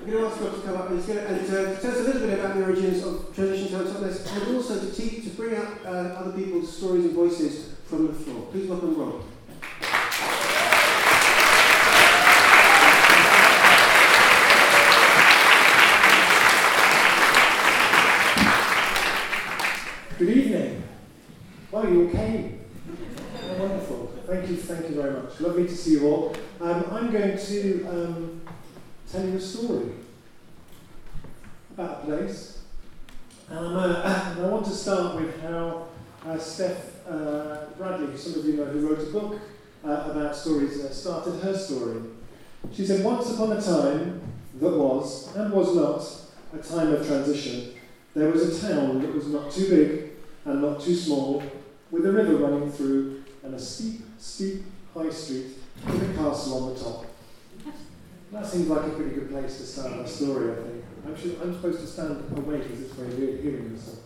I'm going to ask Rob to come up and, to, and uh, tell us a little bit about the origins of Transition Town Totnes and also to, teach, to bring out uh, other people's stories and voices from the floor. Please welcome Rob. Good evening. Well, you came. Oh, wonderful. Thank you, thank you very much. Lovely to see you all. Um, I'm going to um, tell you a place. Um, uh, and I want to start with how uh, Steph uh, Bradley, who some of you know, who wrote a book uh, about stories, uh, started her story. She said, Once upon a time that was, and was not, a time of transition, there was a town that was not too big and not too small, with a river running through and a steep, steep high street with a castle on the top. That seems like a pretty good place to start our story, I think. I'm, sure, I'm supposed to stand away because it's very weird hearing myself.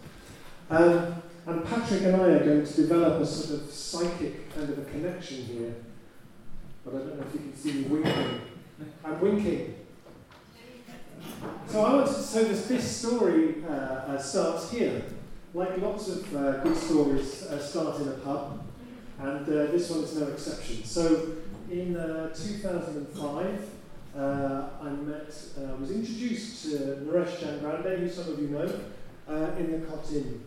Um, and Patrick and I are going to develop a sort of psychic kind of a connection here. But I don't know if you can see me winking. I'm winking. So I wanted to, so this, this story uh, uh, starts here. Like lots of uh, good stories uh, start in a pub, and uh, this one is no exception. So in uh, 2005, uh, I met, uh, was introduced to Naresh Giangrande, who some of you know, in the Cott Inn.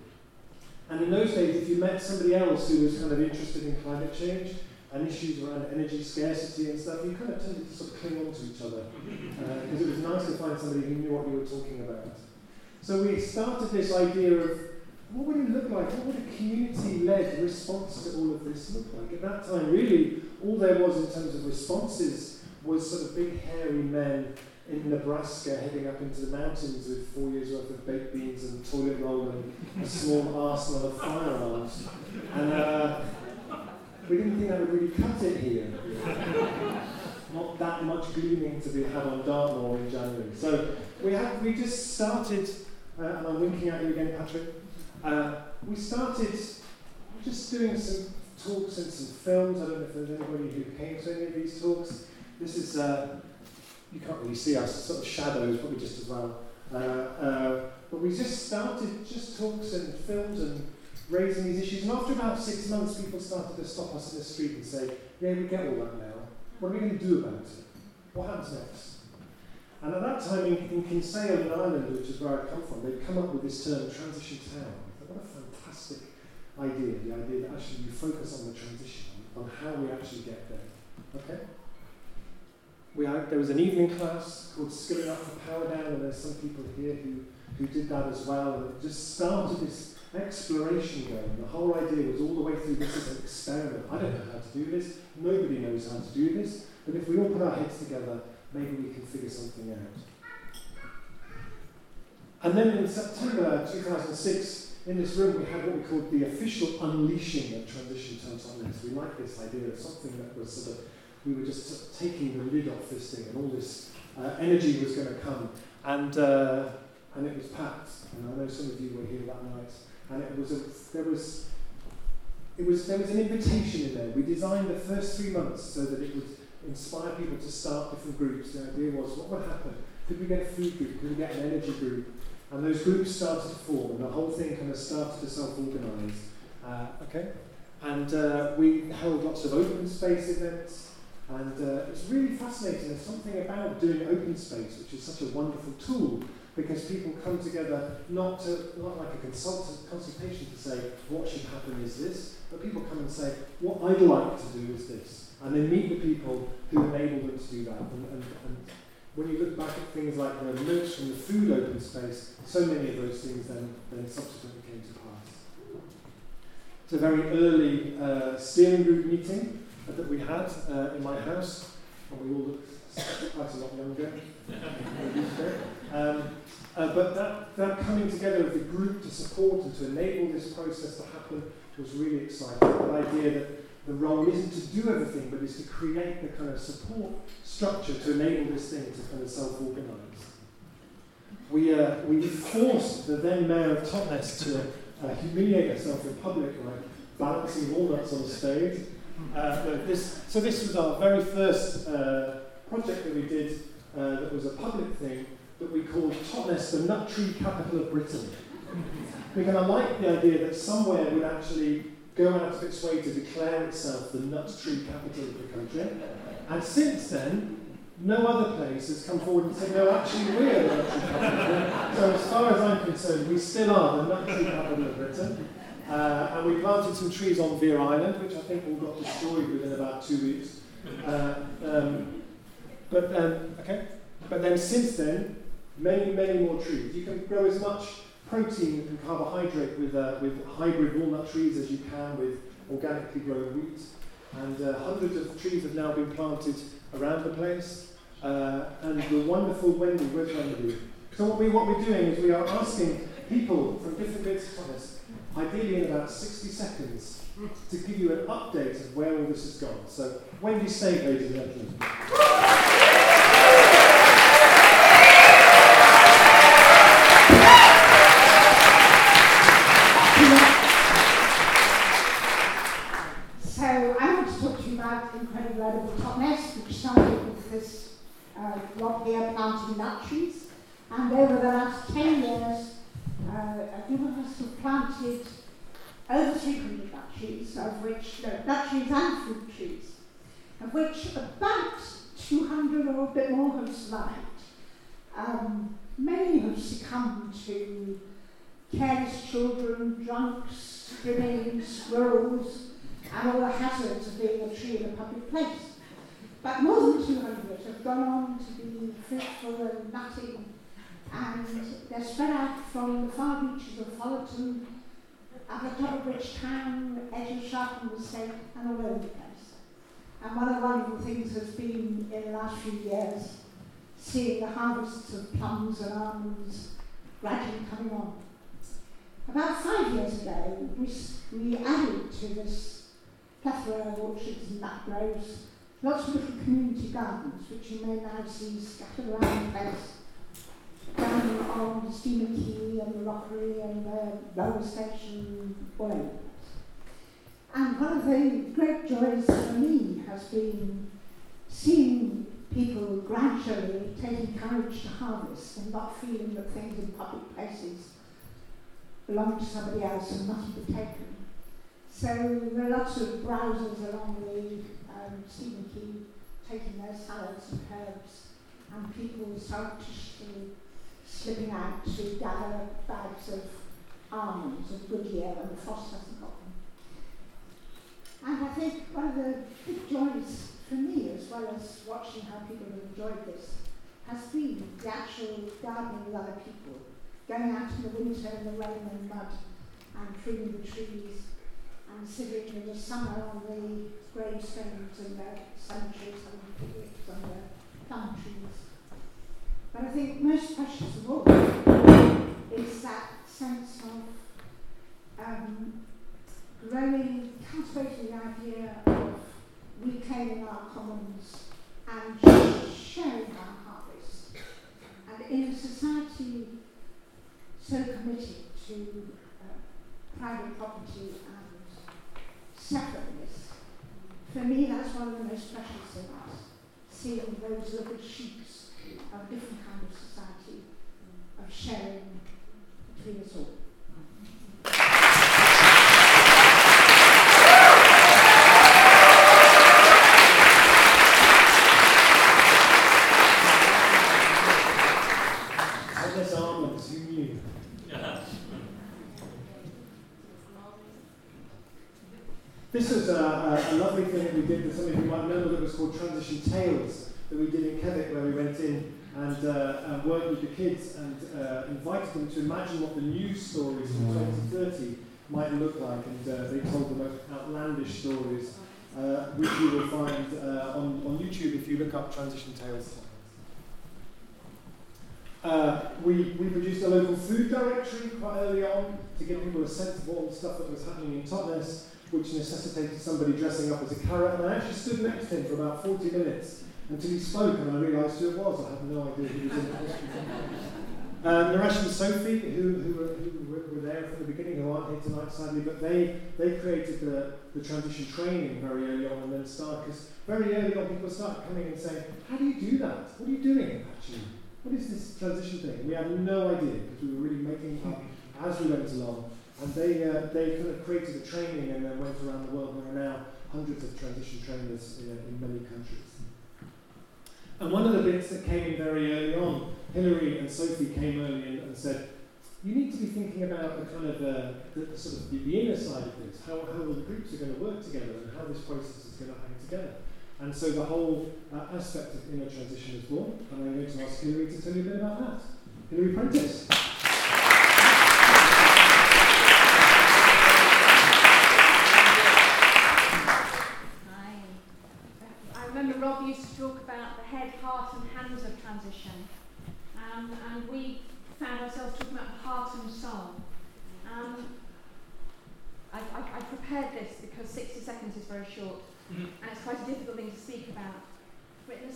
And in those days, if you met somebody else who was kind of interested in climate change and issues around energy scarcity and stuff, you kind of tended to sort of cling on to each other because uh, it was nice to find somebody who knew what you were talking about. So we started this idea of what would it look like? What would a community-led response to all of this look like? At that time, really, all there was in terms of responses was sort of big hairy men in Nebraska heading up into the mountains with four years worth of baked beans and toilet roll and a small arsenal of firearms. And uh, we didn't think that would really cut it here. Not that much gleaning to be had on Dartmoor in January. So we have we just started, uh, and I'm winking at you again, Patrick. Uh, we started just doing some talks and some films. I don't know if there's anybody who came to any of these talks. This is, uh, you can't really see us, sort of shadows, probably just as well. Uh, uh, but we just started just talks and films and raising these issues. And after about six months, people started to stop us in the street and say, yeah, we get all that now. What are we going to do about it? What happens next? And at that time in, in Kinsale in Ireland, which is where I come from, they'd come up with this term, transition town. What a fantastic idea, the idea that actually you focus on the transition, on how we actually get there. Okay? We had, there was an evening class called Skilling Up for Power Down, and there's some people here who, who did that as well. And it just started this exploration going. The whole idea was all the way through this is an experiment. I don't know how to do this. Nobody knows how to do this. But if we all put our heads together, maybe we can figure something out. And then in September 2006, in this room, we had what we called the official unleashing of transition terms on this. We liked this idea of something that was sort of we were just taking the lid off this thing, and all this uh, energy was going to come. And, uh, and it was packed. And I know some of you were here that night. And it was a, there was it was there was an invitation in there. We designed the first three months so that it would inspire people to start different groups. The idea was what would happen? Could we get a food group? Could we get an energy group? And those groups started to form, and the whole thing kind of started to self-organise. Uh, okay, and uh, we held lots of open space events. And uh, it's really fascinating. There's something about doing open space, which is such a wonderful tool, because people come together not, to, not like a consult- consultation to say, what should happen is this, but people come and say, what I'd like to do is this. And they meet the people who enable them to do that. And, and, and when you look back at things like the notes from the food open space, so many of those things then, then subsequently came to pass. It's a very early uh, steering group meeting that we had uh, in my house, and we all looked quite a lot younger. um, uh, but that, that coming together of the group to support and to enable this process to happen was really exciting. The idea that the role isn't to do everything, but is to create the kind of support structure to enable this thing to kind of self-organise. We, uh, we forced the then mayor of Totnes to uh, humiliate herself in public, like balancing walnuts on stage, uh, this, so this was our very first uh, project that we did uh, that was a public thing that we called Totnes the nut tree capital of Britain. because I like the idea that somewhere would actually go out of its way to declare itself the nut tree capital of the country. And since then, no other place has come forward and said, no, actually we're the nut tree capital. so as far as I'm concerned, we still are the nut tree capital of Britain. Uh, and we planted some trees on Vire Island, which I think all got destroyed within about two weeks. Uh, um, but then, okay. But then since then, many, many more trees. You can grow as much protein and carbohydrate with, uh, with hybrid walnut trees as you can with organically grown wheat. And uh, hundreds of trees have now been planted around the place. Uh, and the wonderful Wendy, where's Wendy? So what, we, what we're doing is we are asking people from different bits of ideally in about 60 seconds, to give you an update of where all this has gone. So Wendy State, ladies and gentlemen. So I want to talk to you Incredible Edible Totnes, which started with this uh, lot here planting nut trees. And over the last 10 years, Uh, Dumas have planted over 200 nut of which no, nut trees and fruit trees, of which about 200 or a bit more have survived. Um, many have succumbed to careless children, drunks, grenades, squirrels, and all the hazards of being a tree in a public place. But more than 200 have gone on to be fruitful and nutting and they're spread out from the far reaches of Fullerton, Abertop Bridge Town, edge of the state, and all over the place. And one of the wonderful things has been in the last few years seeing the harvests of plums and almonds gradually coming on. About five years ago, we, we added to this plethora of orchards and nut groves lots of little community gardens, which you may now see scattered around the place down on Stephen Key and the Rockery and the Railway Station Way. And one of the great joys for me has been seeing people gradually taking courage to harvest and not feeling that things in public places belong to somebody else and must be taken. So there are lots of browsers along the um, Stephen Key taking their salads and herbs and people surreptitiously slipping out to gather bags of almonds and Goodyear and Foster's and cotton. And I think one of the big joys for me, as well as watching how people have enjoyed this, has been the actual gardening with other people. Going out in the winter in the rain and mud and trimming the trees and sitting in the summer on the gravestones and the cemeteries and the, and the thumb trees. But I think most precious of all is that sense of um, growing, cultivating the idea of reclaiming our commons and sharing our harvest. And in a society so committed to uh, private property and separateness, for me that's one of the most precious things, seeing those little sheets of a different kind of society, of sharing between us all. Totnes almonds, you knew. This was a, a, a lovely thing that we did that some of you might remember that was called Transition Tales that we did in KEVICC where we went in and uh, uh, worked with the kids and uh, invited them to imagine what the news stories in 2030 might look like and uh, they told the most outlandish stories uh, which you will find uh, on, on YouTube if you look up Transition Tales. Uh, we, we produced a local food directory quite early on to give people a sense of all the stuff that was happening in Totnes, which necessitated somebody dressing up as a carrot. And I actually stood next to him for about 40 minutes until he spoke, and I realised who it was. I had no idea who was in the Uh, Naresh and Sophie, who, who, were, who were- there from the beginning, who aren't here tonight sadly, but they, they created the, the transition training very early on and then started, because very early on people started coming and saying, how do you do that? What are you doing actually? What is this transition thing? We had no idea because we were really making up as we went along. And they, uh, they kind of created a training and then went around the world. There are now hundreds of transition trainers in, in many countries. And one of the bits that came in very early on, Hilary and Sophie came early in and said, you need to be thinking about the kind of uh, the, sort of the, the, inner side of this, how, how the groups are going to work together and how this process is going to hang together. And so the whole uh, aspect of inner transition is born, and I'm going to ask Hilary to tell you a bit about that. Hilary Prentice. remember Rob used to talk about the head, heart, and hands of transition. Um, and we found ourselves talking about heart and soul. Um, I, I, I, prepared this because 60 seconds is very short, mm-hmm. and it's quite a difficult thing to speak about. But in the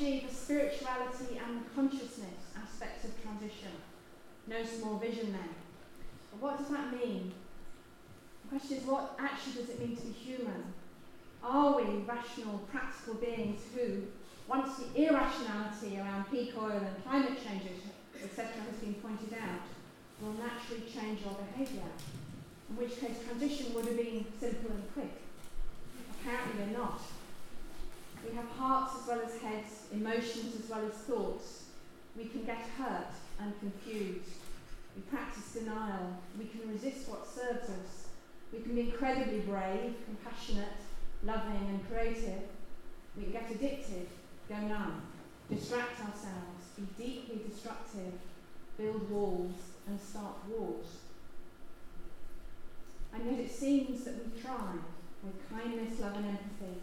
the spirituality, and the consciousness aspects of transition, no small vision then. But what does that mean? The question is, what actually does it mean to be human? Are we rational, practical beings who, once the irrationality around peak oil and climate change, etc., has been pointed out, will naturally change our behaviour? In which case, transition would have been simple and quick. Apparently, they're not. We have hearts as well as heads, emotions as well as thoughts. We can get hurt and confused. We practice denial. We can resist what serves us. We can be incredibly brave, compassionate, loving and creative, we can get addicted, go numb, distract ourselves, be deeply destructive, build walls, and start wars. And yet it seems that we thrive with kindness, love, and empathy,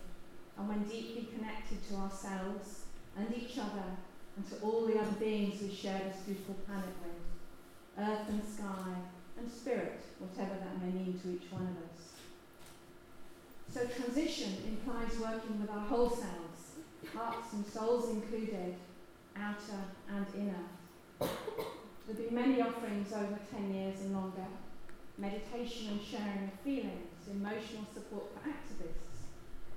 and when deeply connected to ourselves and each other and to all the other beings we share this beautiful planet with, earth and sky and spirit, whatever that may mean to each one of us. So transition implies working with our whole selves, hearts and souls included, outer and inner. There'll be many offerings over 10 years and longer, meditation and sharing of feelings, emotional support for activists,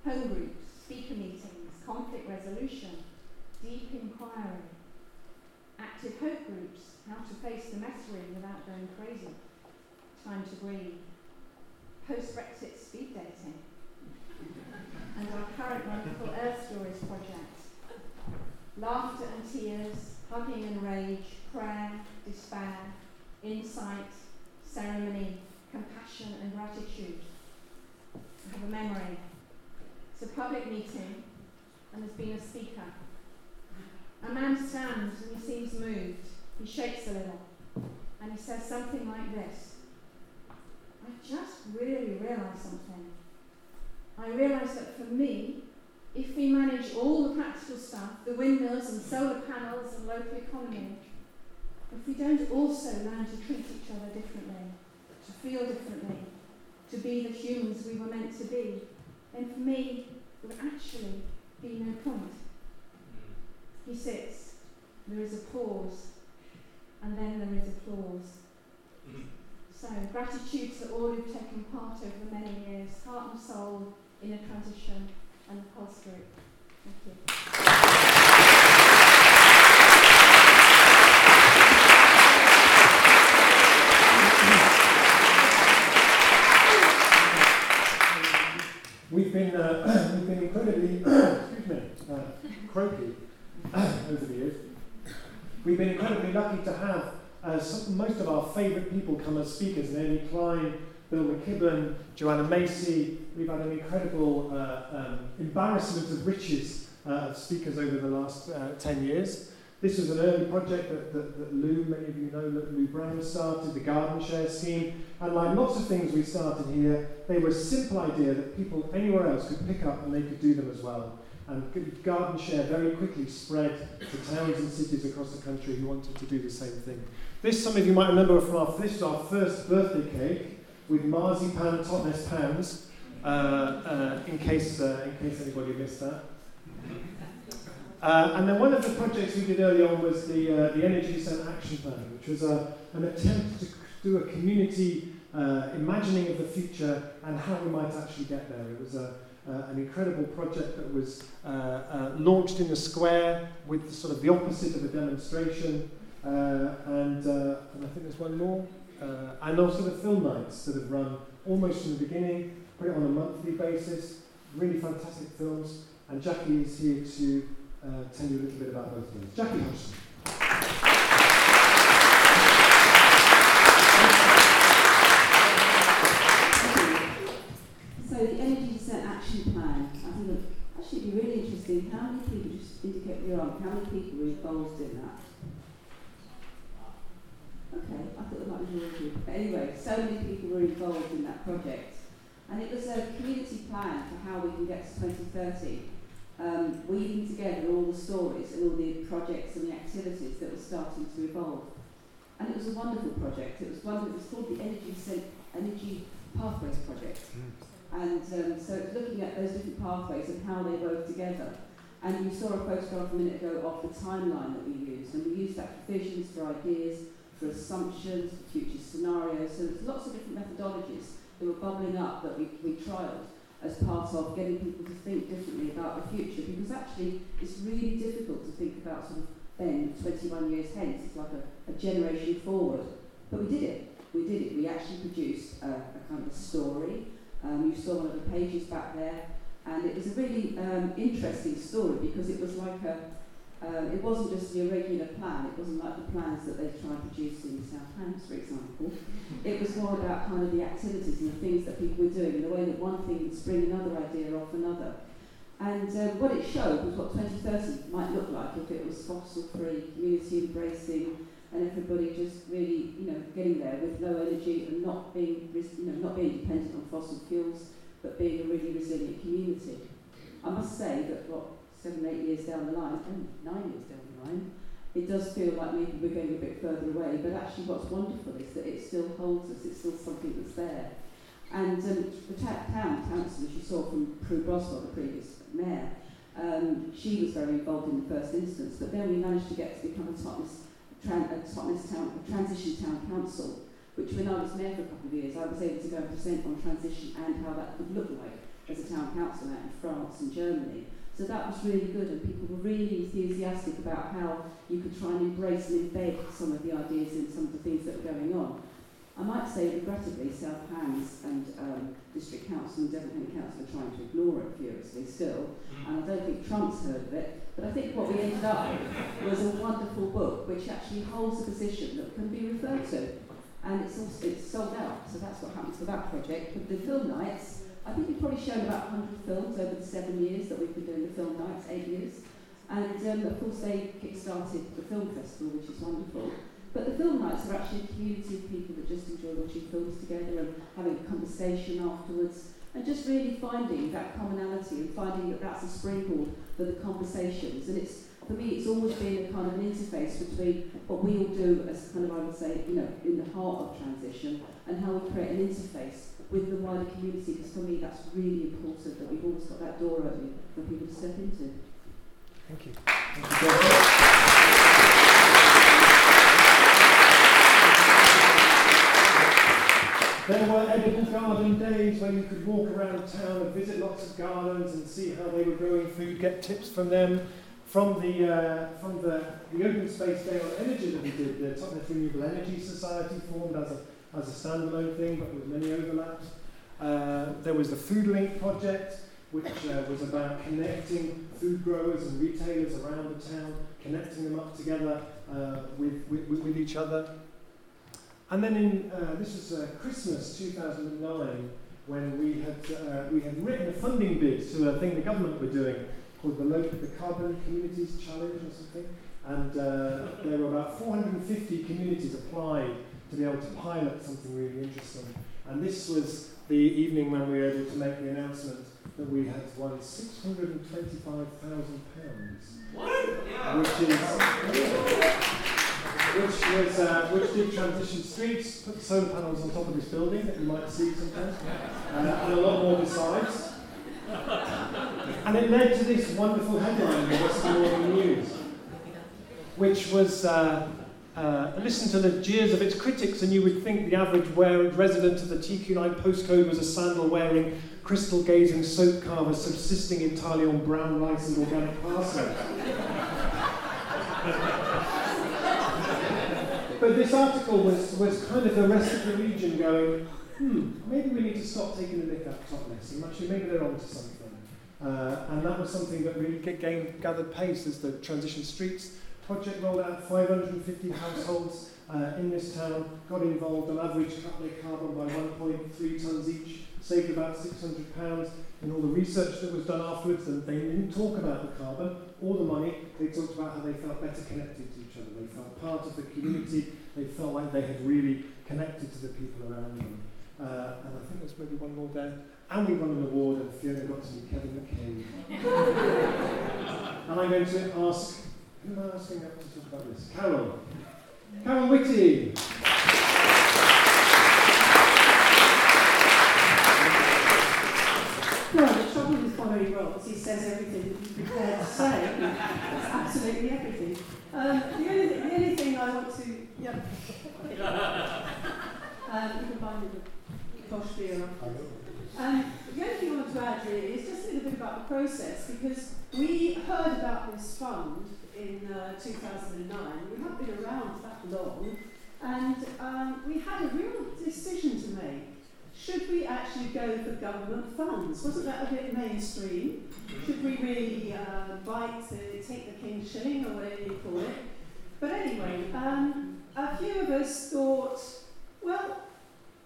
home groups, speaker meetings, conflict resolution, deep inquiry, active hope groups, how to face the messering without going crazy, time to breathe, post-Brexit speed dating, and our current wonderful Earth Stories project. Laughter and tears, hugging and rage, prayer, despair, insight, ceremony, compassion and gratitude. I have a memory. It's a public meeting and there's been a speaker. A man stands and he seems moved. He shakes a little and he says something like this I just really realised something. I realised that for me, if we manage all the practical stuff, the windmills and solar panels and local economy, if we don't also learn to treat each other differently, to feel differently, to be the humans we were meant to be, then for me, there would actually be no point. Hmm. He sits, there is a pause, and then there is applause. Hmm. So, gratitude to all who've taken part over many years, heart and soul, in a transition, and the pulse group. Thank you. Incredibly, excuse me, uh, croaky over the years. We've been incredibly lucky to have uh, some, most of our favourite people come as speakers, Naomi Klein, Bill McKibben, Joanna Macy. We've had an incredible uh, um, embarrassment of riches uh, of speakers over the last uh, 10 years. This was an early project that, that, that Lou, many of you know, that Lou Brown started, the Garden Share Scheme. And like lots of things we started here, they were a simple idea that people anywhere else could pick up and they could do them as well. And Garden Share very quickly spread to towns and cities across the country who wanted to do the same thing. This, some of you might remember from our, this our first birthday cake with marzipan Totnes pans, uh, uh, in, case, uh, in case anybody missed that. Uh, and then one of the projects we did early on was the, uh, the Energy Descent Action Plan, which was a, an attempt to do a community uh, imagining of the future and how we might actually get there. It was a, uh, an incredible project that was uh, uh, launched in the square with the, sort of the opposite of a demonstration. Uh, and, uh, and I think there's one more. Uh, and also the film nights that have run almost from the beginning, put it on a monthly basis. Really fantastic films. And Jackie is here to uh, tell you a little bit about both of them. Jackie Hodgson. So the Energy Descent Action Plan, I think it actually it'd be really interesting. How many people, just indicate your arm, how many people were involved in that? Okay, I thought there might be more. But anyway, so many people were involved in that project. And it was a community plan for how we can get to 2030, um, weaving together all the stories and all the projects and the activities that were starting to evolve. And it was a wonderful project. It was one that was called the Energy, Descent- Energy Pathways Project. And um, so it's looking at those different pathways and how they wove together. And you saw a photograph a minute ago of the timeline that we used. And we used that for visions, for ideas, for assumptions, for future scenarios. So there's lots of different methodologies that were bubbling up that we, we trialled as part of getting people to think differently about the future because actually it's really difficult to think about sort of then 21 years hence it's like a, a generation forward. But we did it. We did it. We actually produced a, a kind of a story. Um, you saw one of the pages back there. And it was a really um, interesting story because it was like a um, it wasn't just the irregular plan. It wasn't like the plans that they try and produce in South Hams, for example. It was more about kind of the activities and the things that people were doing, and the way that one thing would spring another idea off another. And uh, what it showed was what 2030 might look like if it was fossil-free, community embracing, and everybody just really, you know, getting there with low energy and not being, you know, not being dependent on fossil fuels, but being a really resilient community. I must say that what seven, eight years down the line, and nine years down the line, it does feel like maybe we're going a bit further away. But actually, what's wonderful is that it still holds us. It's still something that's there. And um, the town council, as you saw from Prue Boswell, the previous mayor, um, she was very involved in the first instance. But then we managed to get to become a Totnes, a Totnes town, a transition town council, which when I was mayor for a couple of years, I was able to go and present on transition and how that could look like as a town council out in France and Germany. So that was really good, and people were really enthusiastic about how you could try and embrace and embed some of the ideas in some of the things that were going on. I might say, regrettably, South Hams and um, District Council and Devon County Council are trying to ignore it furiously still, and I don't think Trump's heard of it. But I think what we ended up with was a wonderful book which actually holds a position that can be referred to, and it's also, it's sold out. So that's what happens with that project. With the film nights, I think we've probably shown about 100 films over the seven years that we've been doing the film nights, eight years. And um, of course they kick-started the film festival, which is wonderful. But the film nights are actually a community of people that just enjoy watching films together and having a conversation afterwards and just really finding that commonality and finding that that's a springboard for the conversations. And it's for me, it's always been a kind of an interface between what we all do as kind of, I would say, you know, in the heart of transition and how we create an interface with the wider community because for me that's really important that we've always got that door open for people to step into. Thank you. Thank you very much. There were edible garden days where you could walk around town and visit lots of gardens and see how they were growing food, get tips from them. From the, uh, from the, the open space day on energy that we did, the Totnes Renewable Energy Society formed as a, as a standalone thing, but there with many overlaps. Uh, there was the Food Link project, which uh, was about connecting food growers and retailers around the town, connecting them up together uh, with, with, with each other. And then in uh, this was uh, Christmas 2009 when we had uh, we had written a funding bid to a thing the government were doing called the local the Carbon Communities Challenge or something, and uh, there were about 450 communities applied to be able to pilot something really interesting. And this was the evening when we were able to make the announcement that we had won £625,000, which is which was uh, which did transition streets, put solar panels on top of this building that you might see sometimes, uh, and a lot more besides. And it led to this wonderful headline in the Western Morning News, which was uh, uh, listen to the jeers of its critics, and you would think the average resident of the TQ9 postcode was a sandal wearing crystal gazing soap carver subsisting entirely on brown rice and organic parsley. but this article was, was kind of the rest of the region going, hmm, maybe we need to stop taking the mick up Totnes, and actually maybe they're onto something. Uh, and that was something that really gained, gathered pace as the Transition Streets project rolled out 550 households uh, in this town, got involved on average cut their carbon by 1.3 tonnes each, saved about £600 in all the research that was done afterwards and they didn't talk about the carbon or the money, they talked about how they felt better connected to each other, they felt part of the community, they felt like they had really connected to the people around them. Uh, and I think there's maybe one more there. And we won an award and Fiona got to meet Kevin McCabe. and I'm going to ask who am I asking to talk about this? Carol. Carol Whitty. Well, the trouble with Bonnery Rolls, he says everything that he's prepared to say. It's absolutely everything. Um, the, only, the only thing I want to... Yep. um, you can find the posh beer. Um, the only thing I want to add really is just a little bit about the process because we heard about this fund in uh, 2009. We haven't been around that long and um, we had a real decision to make. Should we actually go for government funds? Wasn't that a bit mainstream? Should we really uh, bite to take the king's shilling or whatever you call it? But anyway, um, a few of us thought, well,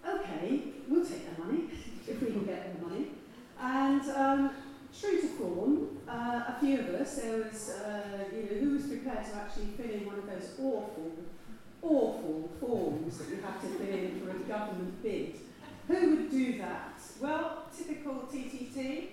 okay, we'll take the money if we can get the money. And um, true to form, uh, a few of us, there was, uh, you know, who was prepared to actually fill in one of those awful, awful forms that you have to fill in for a government bid. Who would do that? Well, typical TTT,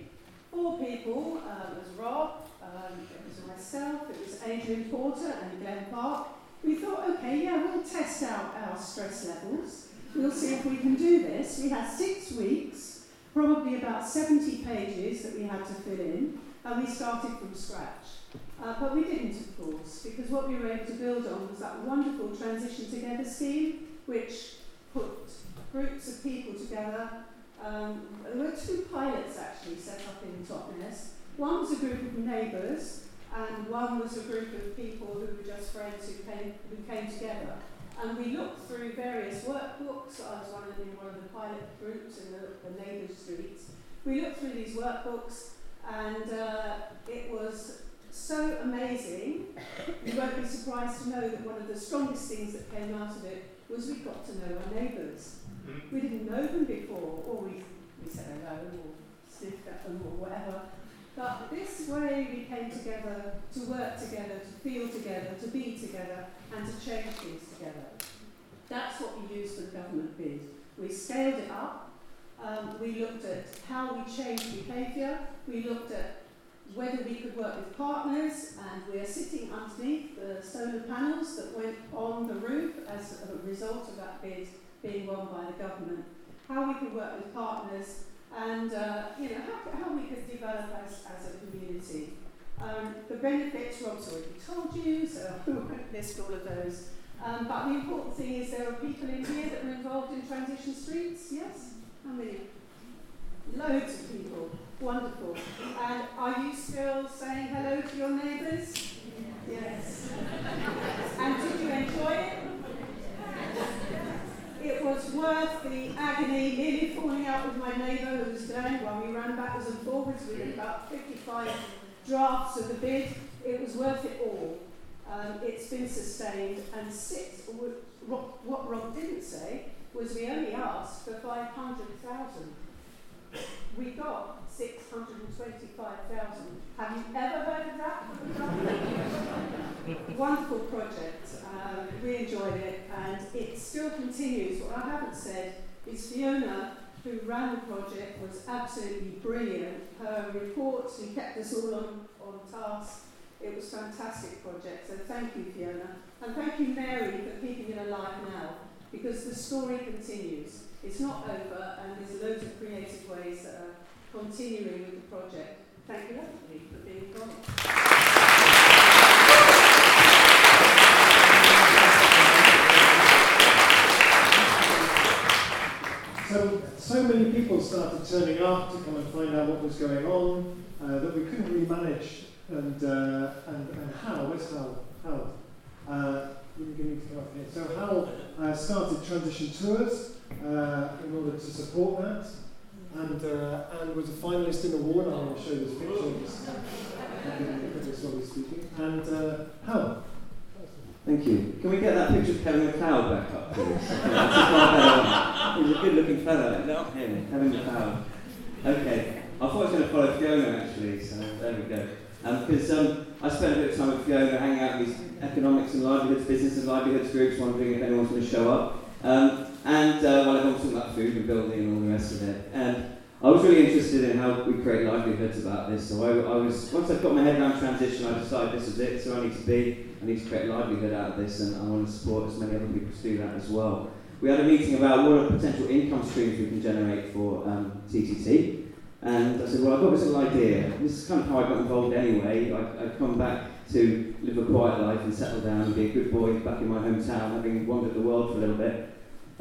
four people, uh, it was Rob, um, it was myself, it was Adrian Porter and Glenn Park. We thought, okay, yeah, we'll test out our stress levels. We'll see if we can do this. We had six weeks, probably about 70 pages that we had to fill in, and we started from scratch. Uh, but we didn't, of course, because what we were able to build on was that wonderful Transition Together scheme, which put groups of people together. Um, there were two pilots actually set up in Totnes. One was a group of neighbours, and one was a group of people who were just friends who came, who came together. And we looked through various workbooks. I was one of, the, one of the pilot groups in the, the neighbour streets. We looked through these workbooks and uh, it was so amazing. you won't be surprised to know that one of the strongest things that came out of it was we got to know our neighbours. Mm-hmm. We didn't know them before, or we, we said hello, or sniffed at them, or whatever. But this way we came together to work together, to feel together, to be together, and to change things together. That's what we used for the government bid. We scaled it up. Um, we looked at how we changed behaviour. We looked at whether we could work with partners, and we are sitting underneath the solar panels that went on the roof as a result of that bid being won by the government. How we could work with partners and uh, you know how, how we could develop as, as a community. Um, the benefits Rob's already told you, so I won't list all of those. Um, but the important thing is there are people in here that are involved in transition streets, yes? How many? Loads of people. Wonderful. And are you still saying hello to your neighbours? Yes. and did you enjoy it? It was worth the agony, nearly falling out with my neighbour who was down while we ran backwards and forwards. Did about 55 drafts of the bid. It was worth it all. Um, it's been sustained and six. What Rob didn't say was we only asked for 500,000. We got 625,000. Have you ever heard of that? Wonderful project. Um, we enjoyed it and it still continues. What I haven't said is Fiona, who ran the project, was absolutely brilliant. Her reports, she kept us all on, on task. It was a fantastic project. So thank you, Fiona. And thank you, Mary, for keeping it alive now because the story continues. It's not over and there's loads of creative ways that are continuing with the project. Thank you everybody for being involved. So, so many people started turning up to come and find out what was going on, uh, that we couldn't really manage. And, uh, and, and how, where's how? How? Uh. So Hal uh, started transition tours uh, in order to support that and, uh, and was a finalist in the. I'm going to show this picture. And uh, Hal. Thank you. Can we get that picture of Kevin McCloud back up, please? He's a good looking fellow. No, him, Kevin McCloud. Okay. I thought I was going to follow Fiona actually, so there we go. Because um, um, I spent a bit of time with Fiona hanging out in these economics and livelihoods, business and livelihoods groups, wondering if anyone's going to show up. Um, and uh, well, everyone's talking about food and building and all the rest of it. And I was really interested in how we create livelihoods about this. So I, I was once I got my head around transition, I decided this was it. So I need to be, I need to create a livelihood out of this, and I want to support as many other people to do that as well. We had a meeting about what are potential income streams we can generate for um, TTT. And I said, well, I've got this little idea. This is kind of how I got involved anyway. I, I'd come back to live a quiet life and settle down and be a good boy back in my hometown, having wandered the world for a little bit.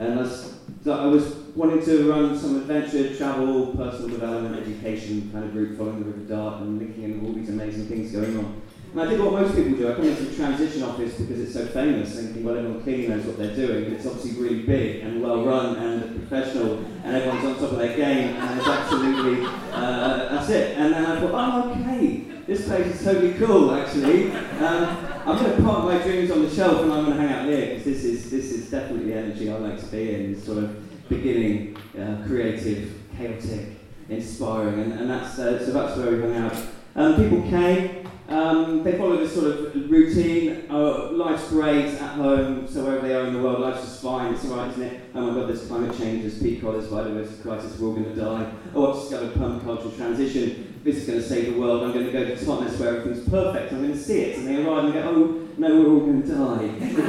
And I was, I was wanting to run some adventure, travel, personal development, education kind of route following the River Dart and linking in all these amazing things going on. And I did what most people do. I come into the transition office because it's so famous, thinking, well, everyone clearly knows what they're doing. It's obviously really big and well run and professional, and everyone's on top of their game, and it's absolutely, uh, that's it. And then I thought, oh, okay, this place is totally cool, actually. Um, I'm going to park my dreams on the shelf and I'm going to hang out here, because this is, this is definitely the energy I like to be in, sort of beginning, uh, creative, chaotic, inspiring, and, and that's, uh, so that's where we hung out. Um, people came, um, they follow this sort of routine. Oh, life's great at home, so wherever they are in the world, life's just fine. It's alright, isn't it? Oh my god, there's climate change, there's peak oil, there's biodiversity crisis, we're all going to die. Oh, I've discovered permacultural transition. This is going to save the world. I'm going to go to Totnes where everything's perfect. I'm going to see it. And they arrive and they go, oh, no, we're all going to die again,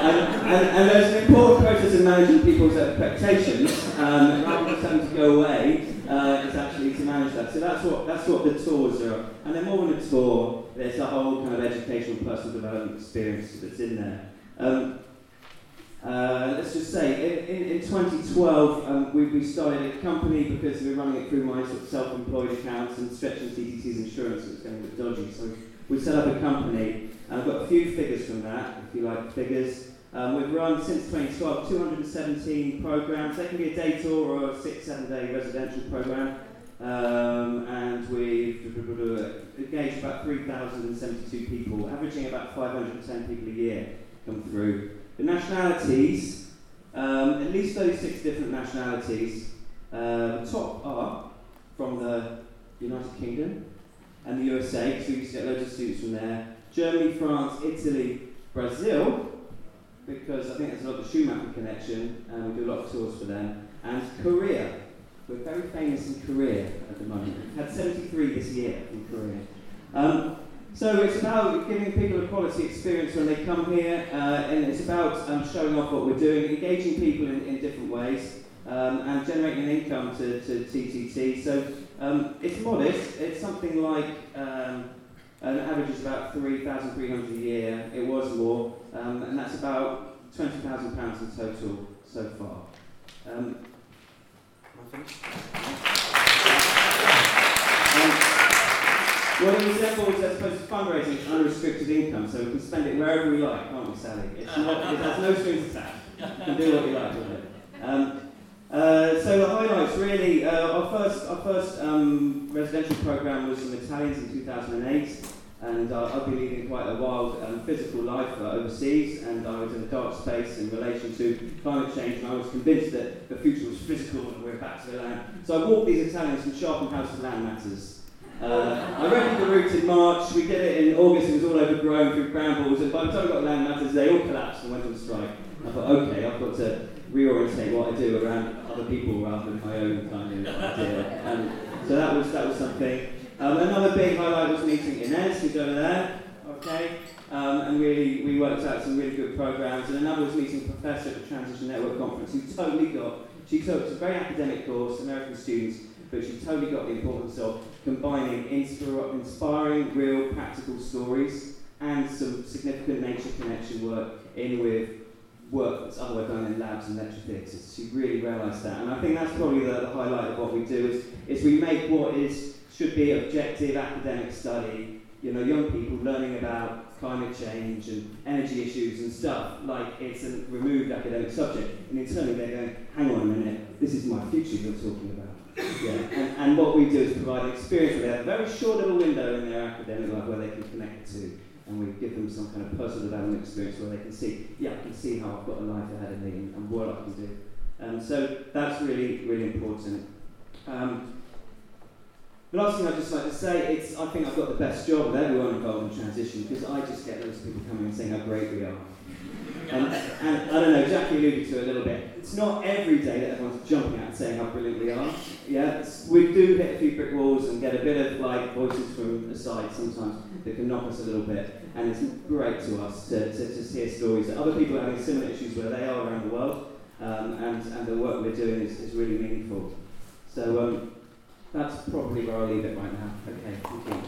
and, and, and, there's an important process of managing people's expectations, um, rather than to go away uh, is actually that. So that's what that's what the tours are. And then more than a tour, there's a whole kind of educational personal development experience that's in there. Um, uh, let's just say, in, in, in 2012, um, we, we started a company because we were running it through my sort of self-employed accounts and stretching TTT's insurance was getting a bit dodgy. So we set up a company, and I've got a few figures from that, if you like figures. Um, we've run since 2012 217 programs. They can be a day tour or a six, seven day residential program. Um, and we've engaged about 3,072 people, averaging about 510 people a year come through. The nationalities, um, at least 36 different nationalities, uh, top are from the United Kingdom and the USA, so we used to get loads of students from there. Germany, France, Italy, Brazil, because I think there's a lot of Schumacher connection, and we do a lot of tours for them. And Korea, we're very famous in Korea at the moment. We've had 73 this year in Korea. Um, so it's about giving people a quality experience when they come here, uh, and it's about um, showing off what we're doing, engaging people in, in different ways, um, and generating an income to, to TTT. So um, it's modest. It's something like um, an average is about 3,300 a year. It was more, um, and that's about 20,000 pounds in total so far. Um, um, well, it resembles, I suppose, fundraising unrestricted income, so we can spend it wherever we like, can't we, Sally? It's not, it has no strings attached. You can do what you like with it. Um, uh, so the highlights really, uh, our first, our first um, residential program was from Italians in 2008, and uh, I've been leading quite a wild um, physical life uh, overseas, and I was in a dark space in relation to climate change, and I was convinced that the future was physical and we're back to the land. So I walked these Italians from Sharpham House to Land Matters. Uh, I rented the route in March, we did it in August, it was all overgrown through brambles, and by the time I got to Land Matters, they all collapsed and went on strike. I thought, okay, I've got to reorientate what I do around other people rather than my own kind of idea. And so that was that was something. Um, another big highlight was meeting Ines, who's over there. Okay, um, and really we worked out some really good programs. And another was meeting a professor at the Transition Network Conference who totally got. She took a very academic course, American students, but she totally got the importance of combining inspiring, real, practical stories and some significant nature connection work in with work that's otherwise done in labs and lecture theatres. She really realised that, and I think that's probably the, the highlight of what we do is, is we make what is should be objective academic study. You know, young people learning about climate change and energy issues and stuff like it's a removed academic subject, and internally they're going, hang on a minute, this is my future you're talking about. Yeah, and, and what we do is provide an experience where they have a very short little window in their academic life where they can connect to and we give them some kind of personal development experience where they can see, yeah, I can see how I've got a life ahead of me and, and what I can do. Um, so that's really, really important. Um, the last thing I'd just like to say, it's I think I've got the best job with everyone involved in transition because I just get those people coming and saying how great we are. And, and I don't know, Jackie alluded to it a little bit. It's not every day that everyone's jumping out and saying how brilliant we are. Yeah, we do hit a few brick walls and get a bit of like voices from the side sometimes that can knock us a little bit. And it's great to us to, to hear stories that other people are having similar issues where they are around the world. Um, and, and the work we're doing is, is really meaningful. So um, that's probably where I'll leave it right now. Okay, thank you.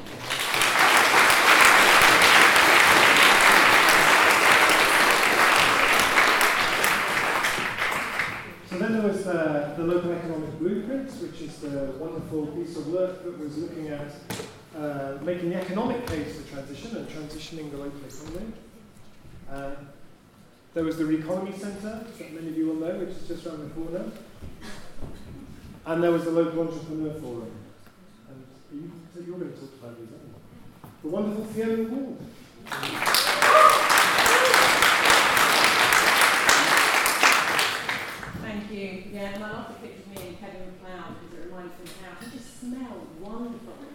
So then there was the, the local economic blueprints, which is the wonderful piece of work that was looking at uh, making the economic case for transition and transitioning the local economy. Uh, there was the Reconomy Centre, that many of you will know, which is just around the corner. And there was the local entrepreneur forum. And you, so you're going to talk about these, aren't you? The wonderful Fiona Ward. Thank you. Yeah, my the picture of me and Kevin McCloud because it reminds me how he just smelled wonderful.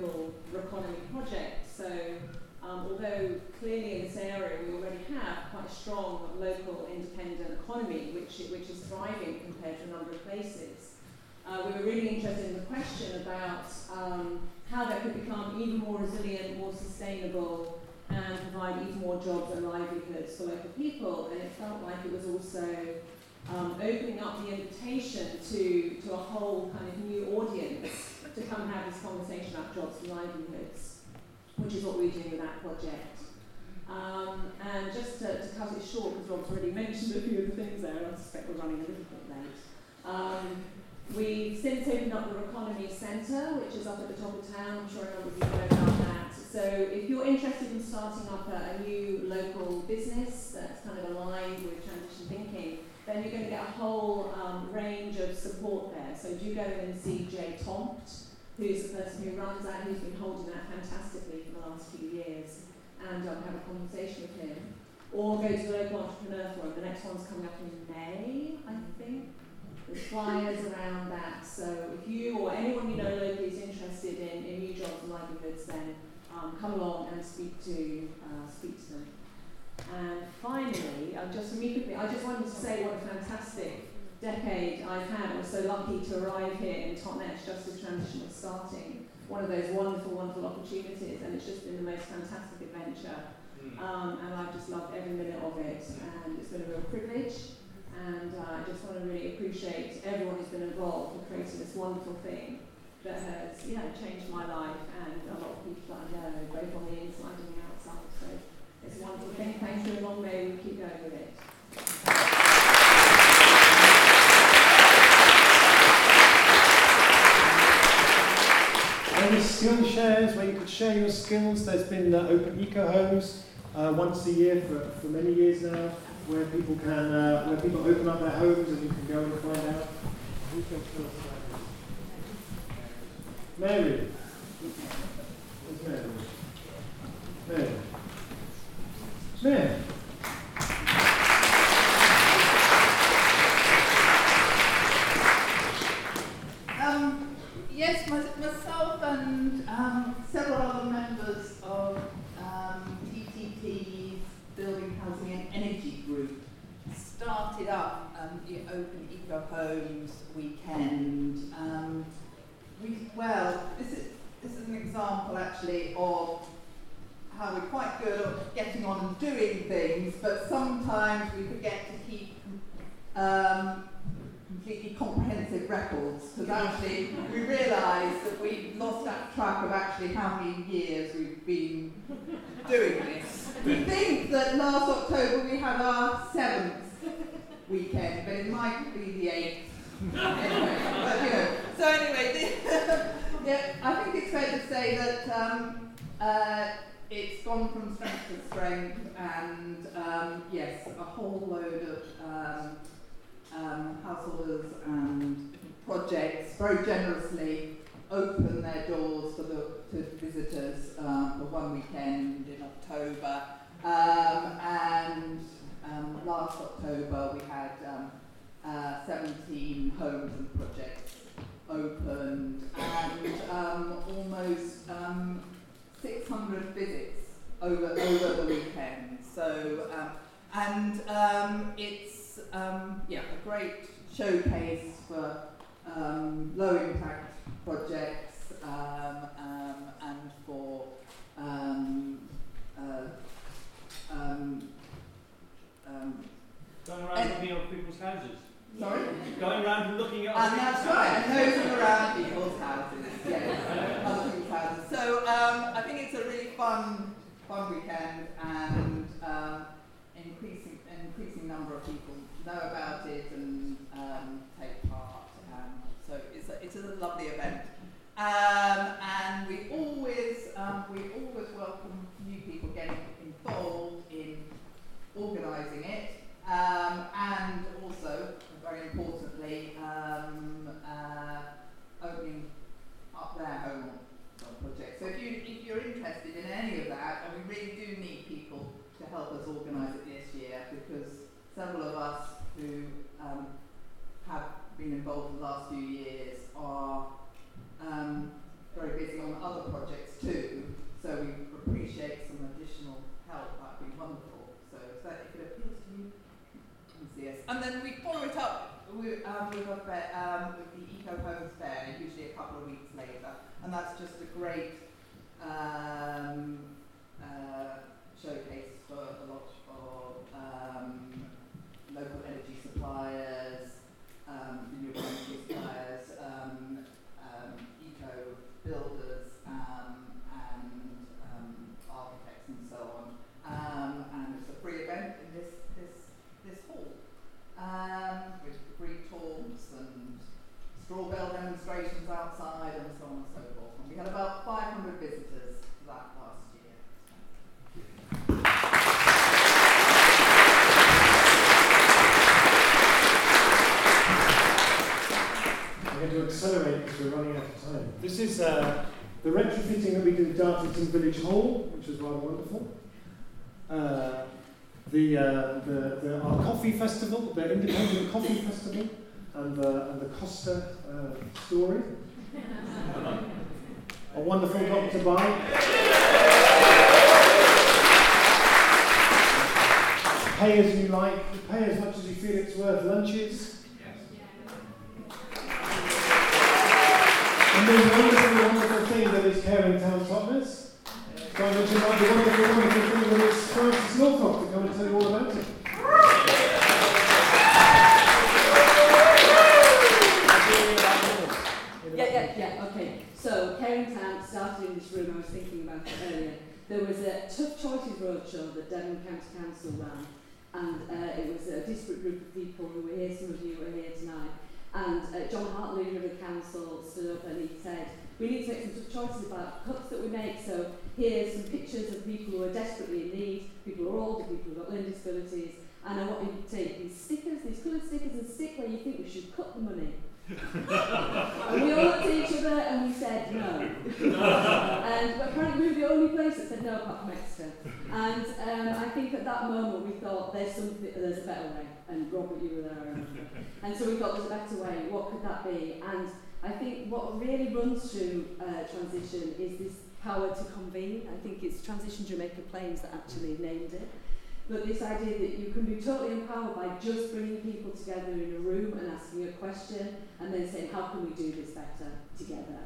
Local economy project. So um, although clearly in this area we already have quite a strong local independent economy, which, which is thriving compared to a number of places, uh, we were really interested in the question about um, how that could become even more resilient, more sustainable, and provide even more jobs and livelihoods for local people. And it felt like it was also um, opening up the invitation to, to a whole kind of to come and have this conversation about jobs and livelihoods which is what we're doing with that project. Um, and just to, to, cut it short, because Rob's already mentioned a few of the things there, and I suspect we're running a little bit late. Um, we've since opened up the Reconomy Centre, which is up at the top of town. I'm sure a number of you know about that. So if you're interested in starting up a, a new local business that's kind of aligned with transition thinking, then you're going to get a whole um, range of support there. So do go and see Jay Tompt, who's the person who runs that, who's been holding that fantastically for the last few years, and um, have a conversation with him. Or go to the local entrepreneur forum. The next one's coming up in May, I think. There's flyers around that. So if you or anyone you know locally is interested in, in new jobs and livelihoods, then um, come along and speak to uh, speak to them. And finally, uh, just immediately, I just wanted to say what a fantastic decade I've had. I was so lucky to arrive here in Totnes just as transition was starting. One of those wonderful, wonderful opportunities, and it's just been the most fantastic adventure. Hmm. Um, and I've just loved every minute of it, and it's been a real privilege. And uh, I just want to really appreciate everyone who's been involved in creating this wonderful thing that has, you know, changed my life and a lot of people that I know, both on the inside and the outside. So it's a wonderful thing. Thank you, and long may we keep going with it. Any skill shares where you could share your skills? There's been open eco homes uh, once a year for, for many years now, where people can uh, where people open up their homes and you can go and find out. Mary. Mary? Mary. Mary. Yes, myself and um, several other members of um, TTT's Building, Housing and Energy Group started up um, the Open Eco Homes weekend. Um, we, well, this is, this is an example actually of how we're quite good at getting on and doing things, but sometimes we forget to keep um, completely comprehensive records because actually we realise that we've lost that track of actually how many years we've been doing this. We think that last October we had our seventh weekend, but it might be the eighth. anyway, but you know. So anyway, yeah, I think it's fair to say that um, uh, it's gone from strength to strength, and um, yes, a whole load of um, um, householders and projects very generously open their doors for the to visitors um, for one weekend in October. Um, and um, last October we had um, uh, 17 homes and projects opened and um, almost um, 600 visits over, over the weekend. So, um, and it's yeah, a great showcase for low impact projects and for um, um, um, Going around And- looking at people's houses. sorry? Going around and looking at And that's people's right, houses. and nosing around people's houses, yes, other people's houses. So um, I think it's a really fun, fun weekend, and um, increasing, increasing number of people know about it and um, take part. Um, so it's a, it's a lovely event. Um, and we always, um, we always welcome new people getting involved in organising it. Um, and also, very importantly, um, uh, opening up their home project. So if, you, if you're interested in any of that, and we really do need people to help us organise it this year because several of us who um, have been involved in the last few years are um, very busy on other projects too. So we appreciate some additional help. That'd be wonderful. That, if it appeals to you, us. And then we follow it up with, um, with, a fair, um, with the Eco Homes Fair, usually a couple of weeks later. And that's just a great um, uh, showcase for a lot of um, local energy suppliers, um, renewable energy suppliers, um, eco builders, um, and um, architects and so on. Um, and it's a free event in this this this hall um, with free talks and straw bale demonstrations outside and so on and so forth. And we had about 500 visitors to that last year. I'm going to accelerate because we're running out of time. This is uh, the retrofitting that we did at Dartington Village Hall, which was rather wonderful. Uh, the, uh, the, the, our coffee festival, the Independent Coffee Festival, and the, and the Costa uh, story. A wonderful to buy. Pay as you like, pay as much as you feel it's worth lunches. And there's room, I was thinking about it earlier, there was a Tough Choices Roadshow that Devon County Council ran, and uh, it was a disparate group of people who were here, some of you were here tonight, and uh, John Hart, leader of the council, stood up and he said, we need to make some tough choices about cuts that we make, so here's some pictures of people who are desperately in need, people who are older, people who've got learning disabilities, and I want you to take these stickers, these coloured stickers, and stick where you think we should cut the money. and we all looked at each other and we said, no. and apparently we were the only place that said no apart from Exeter. And um, I think at that moment we thought there's something, there's a better way. And Robert, you were there. And so we thought there's a better way. What could that be? And I think what really runs through uh, transition is this power to convene. I think it's Transition Jamaica Plains that actually named it. But this idea that you can be totally empowered by just bringing people together in a room and asking a question and then saying, how can we do this better together?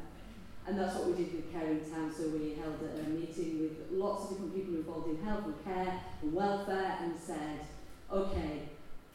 And that's what we did with Care in Town. So we held a, a meeting with lots of different people involved in health and care and welfare and said, okay,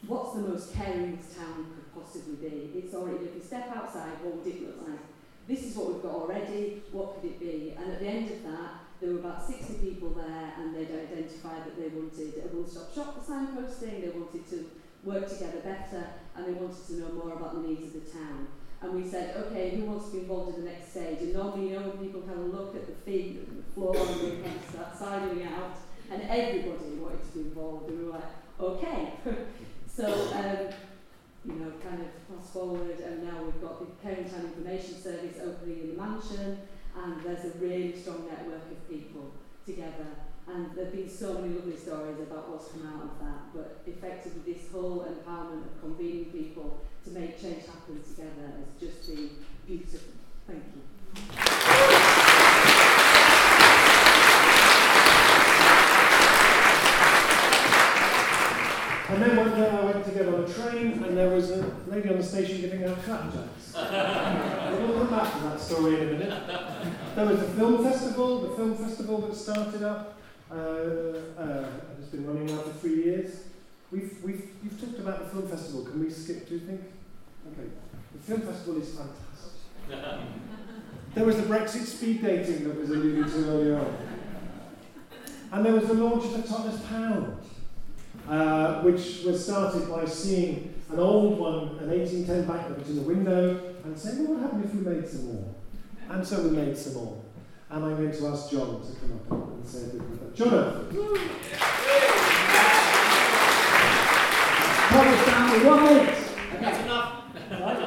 what's the most caring this town could possibly be? It's already, if you step outside, what would it look like? This is what we've got already, what could it be? And at the end of that, there were about 60 people there and they'd identified that they wanted a one-stop shop for signposting, they wanted to work together better and they wanted to know more about the needs of the town and we said, okay, who wants to be involved in the next stage? And normally, you know, when people have a look at the feet and the floor and they kind of start sidling out, and everybody wanted to be involved, and we were like, okay. so, um, you know, kind of fast forward, and now we've got the Parent and Information Service opening in the mansion, and there's a really strong network of people together And there have been so many lovely stories about what's come out of that, but effectively this whole empowerment of convening people to make change happen together has just been beautiful. Thank you. And then one day uh, I went to get on a train and there was a lady on the station giving out flapjacks. we'll come back to that story in a minute. There was the film festival, the film festival that started up. Uh, uh, it's been running now for three years. We've, we've, you've talked about the film festival. Can we skip, do you think? Okay. The film festival is fantastic. there was the Brexit speed dating that was alluded to earlier on. And there was the launch of the Tottenham Pound, uh, which was started by seeing an old one, an 1810 banknote in the window, and saying, well, what would happen if we made some more? And so we made some more. And I'm going to ask John to come up and say a bit about that. John, Promise down one minute. Okay. That's enough. Right?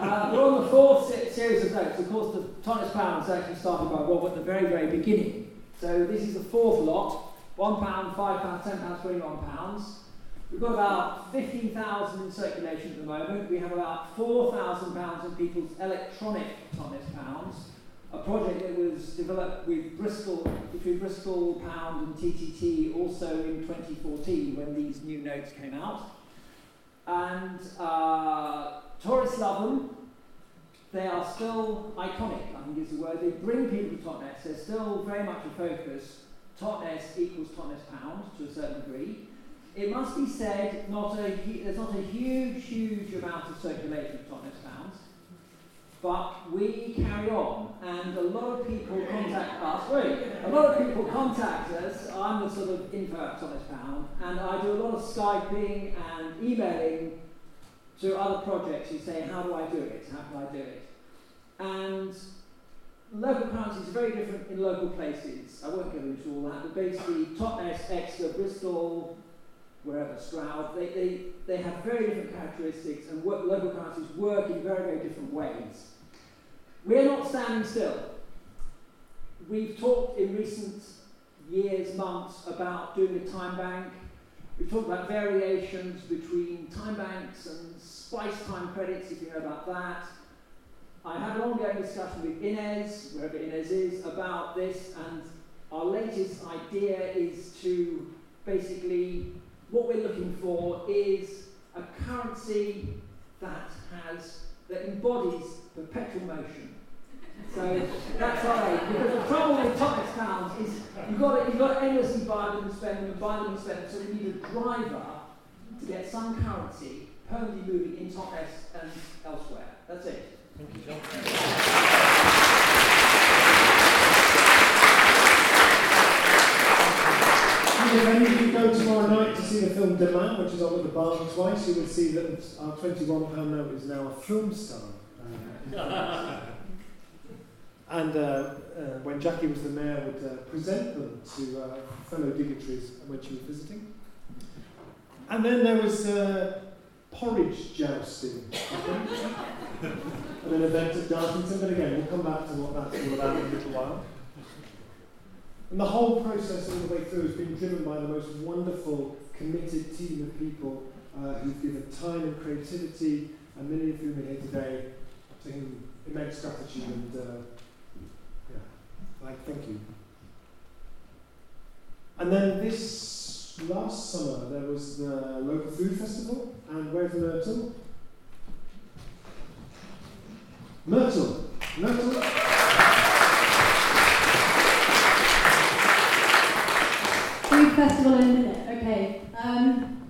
uh, we're on the fourth se- series of notes. Of course, the Totnes Pounds actually started by Rob at the very, very beginning. So this is the fourth lot. One pound, five pounds, ten pounds, twenty-one pounds. We've got about 15,000 in circulation at the moment. We have about 4,000 pounds in people's electronic Totnes pounds. A project that was developed with Bristol, between Bristol Pound and TTT also in 2014 when these new notes came out. And uh, love them. They are still iconic, I think is the word. They bring people to Totnes. They're still very much a focus. Totnes equals Totnes pound to a certain degree. It must be said, not a, there's not a huge, huge amount of circulation of Totnes pounds, but we carry on, and a lot of people contact us. Wait, a lot of people contact us. I'm the sort of info at Totnes pound, and I do a lot of skyping and emailing to other projects who say, how do I do it? How can I do it? And local currencies are very different in local places. I won't go into all that, but basically, top Totnes, Exeter, Bristol, wherever, Stroud, they, they, they have very different characteristics and work, local currencies work in very, very different ways. We're not standing still. We've talked in recent years, months, about doing a time bank. We've talked about variations between time banks and spice time credits, if you know about that. I had an ongoing discussion with Inez, wherever Inez is, about this, and our latest idea is to basically, what we're looking for is a currency that has, that embodies perpetual motion. So that's our aim. Because the trouble with Totnes pounds is you've got, to, you've got to endlessly buy them and spend them and buy them and spend them, so we need a driver to get some currency permanently moving in Totnes and elsewhere. That's it. Thank you, John. If any of you go tomorrow night to see the film Demain, which is on at the barn twice, you will see that our £21 note is now a film star. Uh, and uh, uh, when Jackie was the mayor, would uh, present them to uh, fellow dignitaries when she was visiting. And then there was uh, porridge jousting, I think, at an event at Dartington. But again, we'll come back to what that's all about in a little while. And the whole process all the way through has been driven by the most wonderful, committed team of people uh, who've given time and creativity, and many of whom are here today, to whom immense gratitude and uh, yeah, like thank you. And then this last summer there was the local food festival, and where's Myrtle? Myrtle, Myrtle. Festival in a minute. Okay. Um,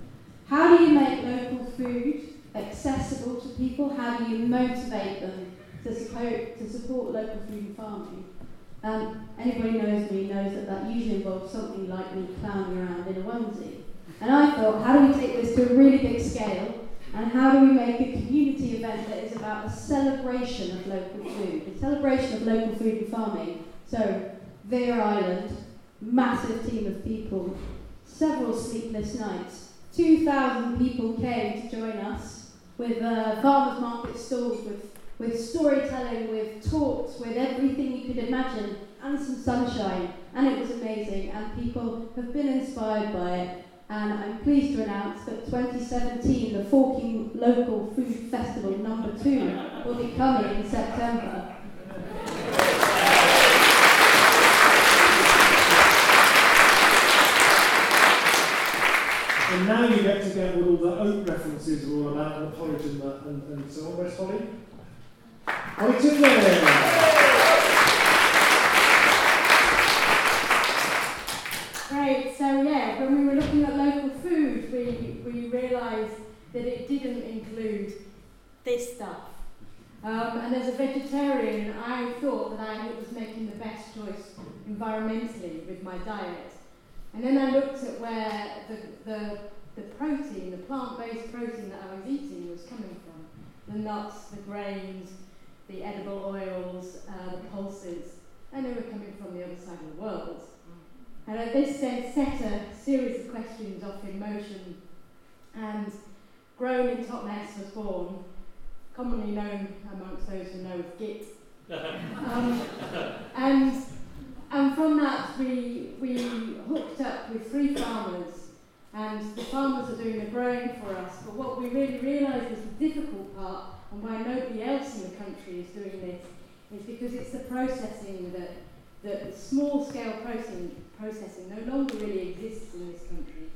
how do you make local food accessible to people? How do you motivate them to support, to support local food farming? Um, anybody knows me knows that that usually involves something like me clowning around in a onesie. And I thought, how do we take this to a really big scale? And how do we make a community event that is about a celebration of local food, a celebration of local food and farming? So, Vire Island, massive team of people, several sleepless nights, 2,000 people came to join us with uh, farmers market stalls, with, with storytelling, with talks, with everything you could imagine, and some sunshine. And it was amazing, and people have been inspired by it. And I'm pleased to announce that 2017, the Forking Local Food Festival number two, will be coming in September. And now you get to get what all the oat references are all about, and the porridge and, the, and, and so on. Where's Holly? Holly Tiffin! Great, so yeah, when we were looking at local food, we, we realised that it didn't include this stuff. Um, and as a vegetarian, I thought that I was making the best choice environmentally with my diet. And then I looked at where the, the, the protein, the plant-based protein that I was eating was coming from. The nuts, the grains, the edible oils, uh, the pulses, and they were coming from the other side of the world. And at this set, set a series of questions off in motion, and Grown in Totnes was born, commonly known amongst those who know as GIT. um, and and from that, we, we hooked up with three farmers, and the farmers are doing the growing for us. But what we really realised was the difficult part, and why nobody else in the country is doing this, is because it's the processing that, that small scale processing, processing no longer really exists in this country.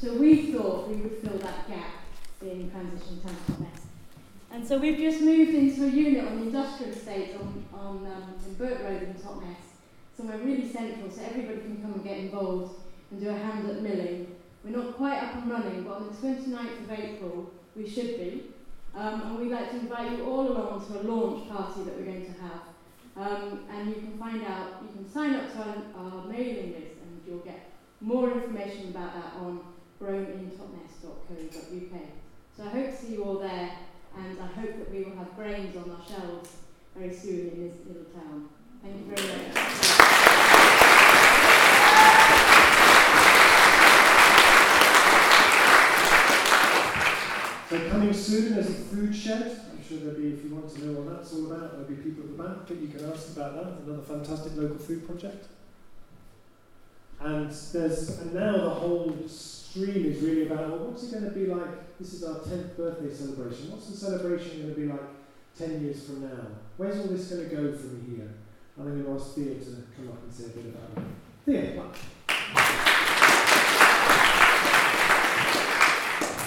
So we thought we would fill that gap in transition time And so we've just moved into a unit on the industrial estate on, on um, in Burke Road in Totnes somewhere really central so everybody can come and get involved and do a hand at milling. We're not quite up and running, but on the 29th of April we should be. Um, and we'd like to invite you all along to a launch party that we're going to have. Um, and you can find out, you can sign up to our, our mailing list and you'll get more information about that on growingintopnest.co.uk. So I hope to see you all there and I hope that we will have grains on our shelves very soon in this little town. Thank you very much. So coming soon, there's a food shed. I'm sure there'll be, if you want to know what that's all about, there'll be people at the back that you can ask about that. Another fantastic local food project. And there's and now the whole stream is really about well, what's it going to be like? This is our 10th birthday celebration. What's the celebration going to be like 10 years from now? Where's all this going to go from here? And I'm going to ask Thea to come up and say a bit about it. Thea, come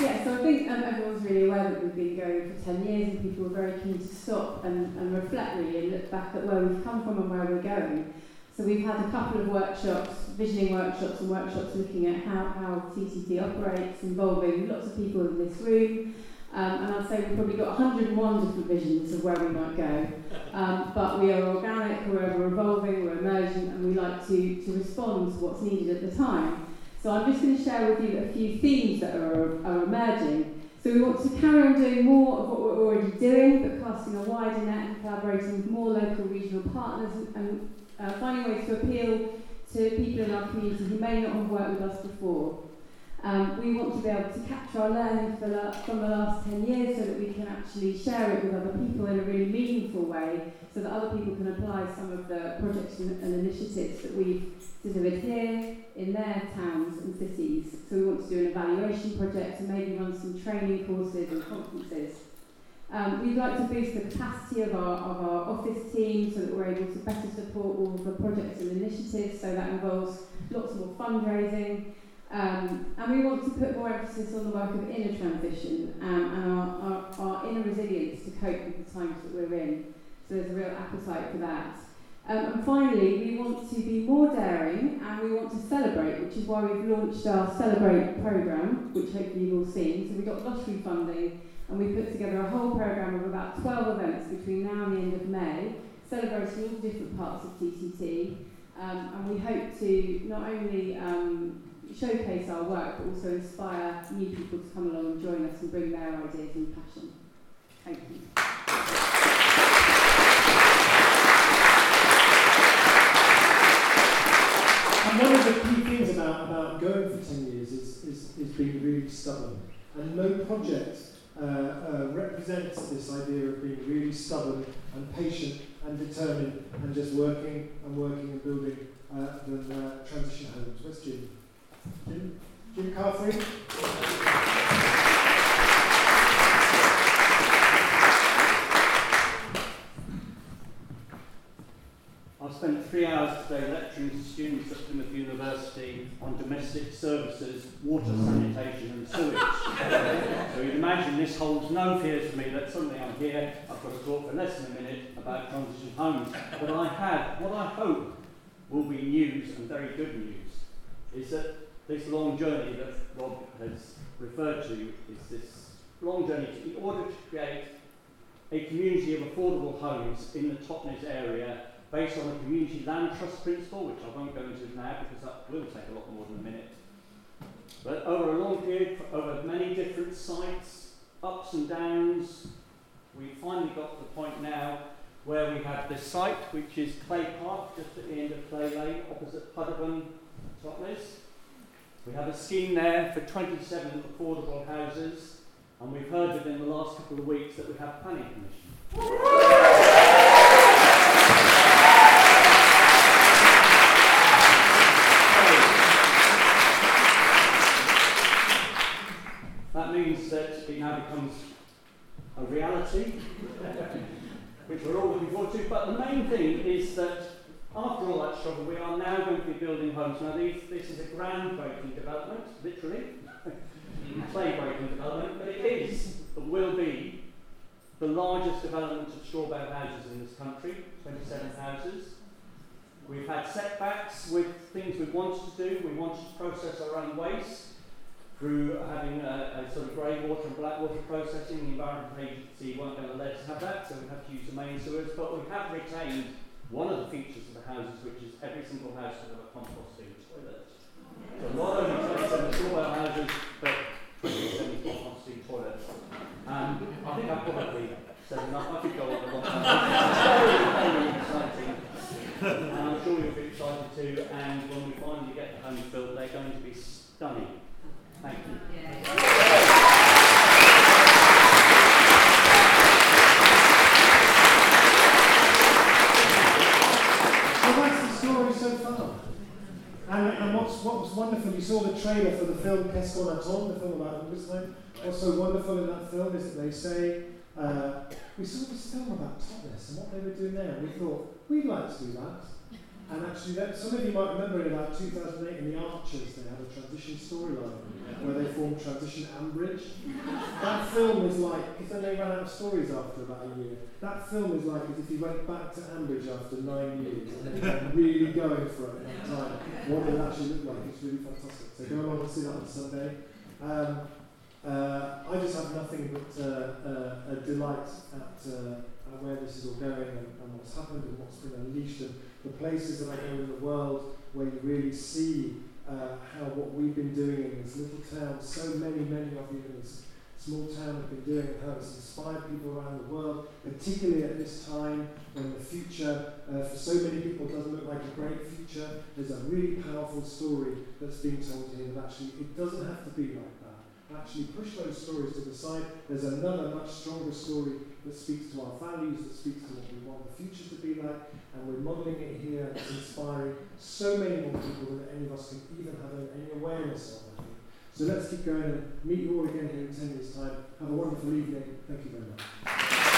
Yeah, so I think um, everyone's really aware that we've been going for 10 years and people are very keen to stop and, and reflect really and look back at where we've come from and where we're going. So we've had a couple of workshops, visioning workshops and workshops looking at how, how TTT operates, involving lots of people in this room, um, and I'd say we've probably got 101 different visions of where we might go. Um, but we are organic, we're ever evolving, we're emergent, and we like to, to respond to what's needed at the time. So I'm just going to share with you a few themes that are, are emerging. So we want to carry on doing more of what we're already doing, but casting a wider net and collaborating with more local regional partners and, uh, finding ways to appeal to people in our community who may not have worked with us before. Um, we want to be able to capture our learning the, from the last 10 years so that we can actually share it with other people in a really meaningful way so that other people can apply some of the projects and, and initiatives that we've delivered here in their towns and cities. So we want to do an evaluation project and maybe run some training courses and conferences. Um, we'd like to boost the capacity of our, of our office team so that we're able to better support all the projects and initiatives, so that involves lots more fundraising, um, and we want to put more emphasis on the work of inner transition um, and our, our, our inner resilience to cope with the times that we're in. So there's a real appetite for that. Um, and finally, we want to be more daring and we want to celebrate, which is why we've launched our Celebrate programme, which hopefully you've all seen. So we got lottery funding and we put together a whole programme of about 12 events between now and the end of May, celebrating all the different parts of TTT. Um, and we hope to not only um, showcase our work, but also inspire new people to come along and join us and bring their ideas and passion. Thank you. And one of the key things about, about going for 10 years is, is, is being really stubborn. And no project uh, uh, represents this idea of being really stubborn and patient and determined and just working and working and building uh, than uh, transition homes. Where's? Jim? Jim Carfrey? I've spent three hours today lecturing to students at Plymouth University on domestic services, water, mm. sanitation and sewage. so you'd imagine this holds no fears for me that suddenly I'm here, I've got to talk for less than a minute about transition homes. But I have, what I hope will be news and very good news, is that this long journey that Rob has referred to is this long journey in order to create a community of affordable homes in the Totnes area based on the community land trust principle, which I won't go into now because that will take a lot more than a minute. But over a long period, over many different sites, ups and downs, we finally got to the point now where we have this site, which is Clay Park, just at the end of Clay Lane, opposite Pudderburn, Totnes. We have a scheme there for 27 affordable houses, and we've heard within the last couple of weeks that we have planning permission. That means that it now becomes a reality, which we're all looking forward to. But the main thing is that after all that struggle, we are now going to be building homes. Now, these, this is a groundbreaking development, literally, clay-breaking development, but it is, it will be, the largest development of straw bale houses in this country, 27 houses. We've had setbacks with things we wanted to do. We wanted to process our own waste through having a, a sort of grey water and black water processing. The Environment Agency weren't going to let us have that, so we have to use the main sewers. But we have retained one of the features houses, which is every single house will have a composting toilet. So not only 27 small houses, but 27 composting toilets. Um, I think I've probably said enough. I could go on a long time. It's very, very exciting. And I'm sure you'll be excited too. And when we finally get the homes built, they're going to be stunning. Thank you. So that's the story so far. And, and what's, what was wonderful, you saw the trailer for the film Qu'est-ce qu'on attend, the film about Ungersheim. What's so wonderful in that film is that they say, uh, we saw this film about Totnes and what they were doing there, and we thought, we'd like to do that. And actually, that, some of you might remember in about 2008 in The Archers, they had a transition storyline where they formed Transition Ambridge. that film is like, because then they ran out of stories after about a year. That film is like as if you went back to Ambridge after nine years and they really going for it at that time. What it actually looked like, it's really fantastic. So go along and see that on Sunday. Um, uh, I just have nothing but uh, uh, a delight at, uh, at where this is all going and, and what's happened and what's been unleashed and the places that I go in the world where you really see uh, how what we've been doing in this little town, so many, many of you in this small town have been doing and how it's inspired people around the world, particularly at this time when the future uh, for so many people doesn't look like a great future. There's a really powerful story that's being told here that actually it doesn't have to be like that. Actually, push those stories to the side. There's another much stronger story that speaks to our values, that speaks to what we want the future to be like, and we're modelling it here and inspiring so many more people than any of us can even have any awareness of. So let's keep going and meet you all again here in 10 years' time. Have a wonderful evening. Thank you very much.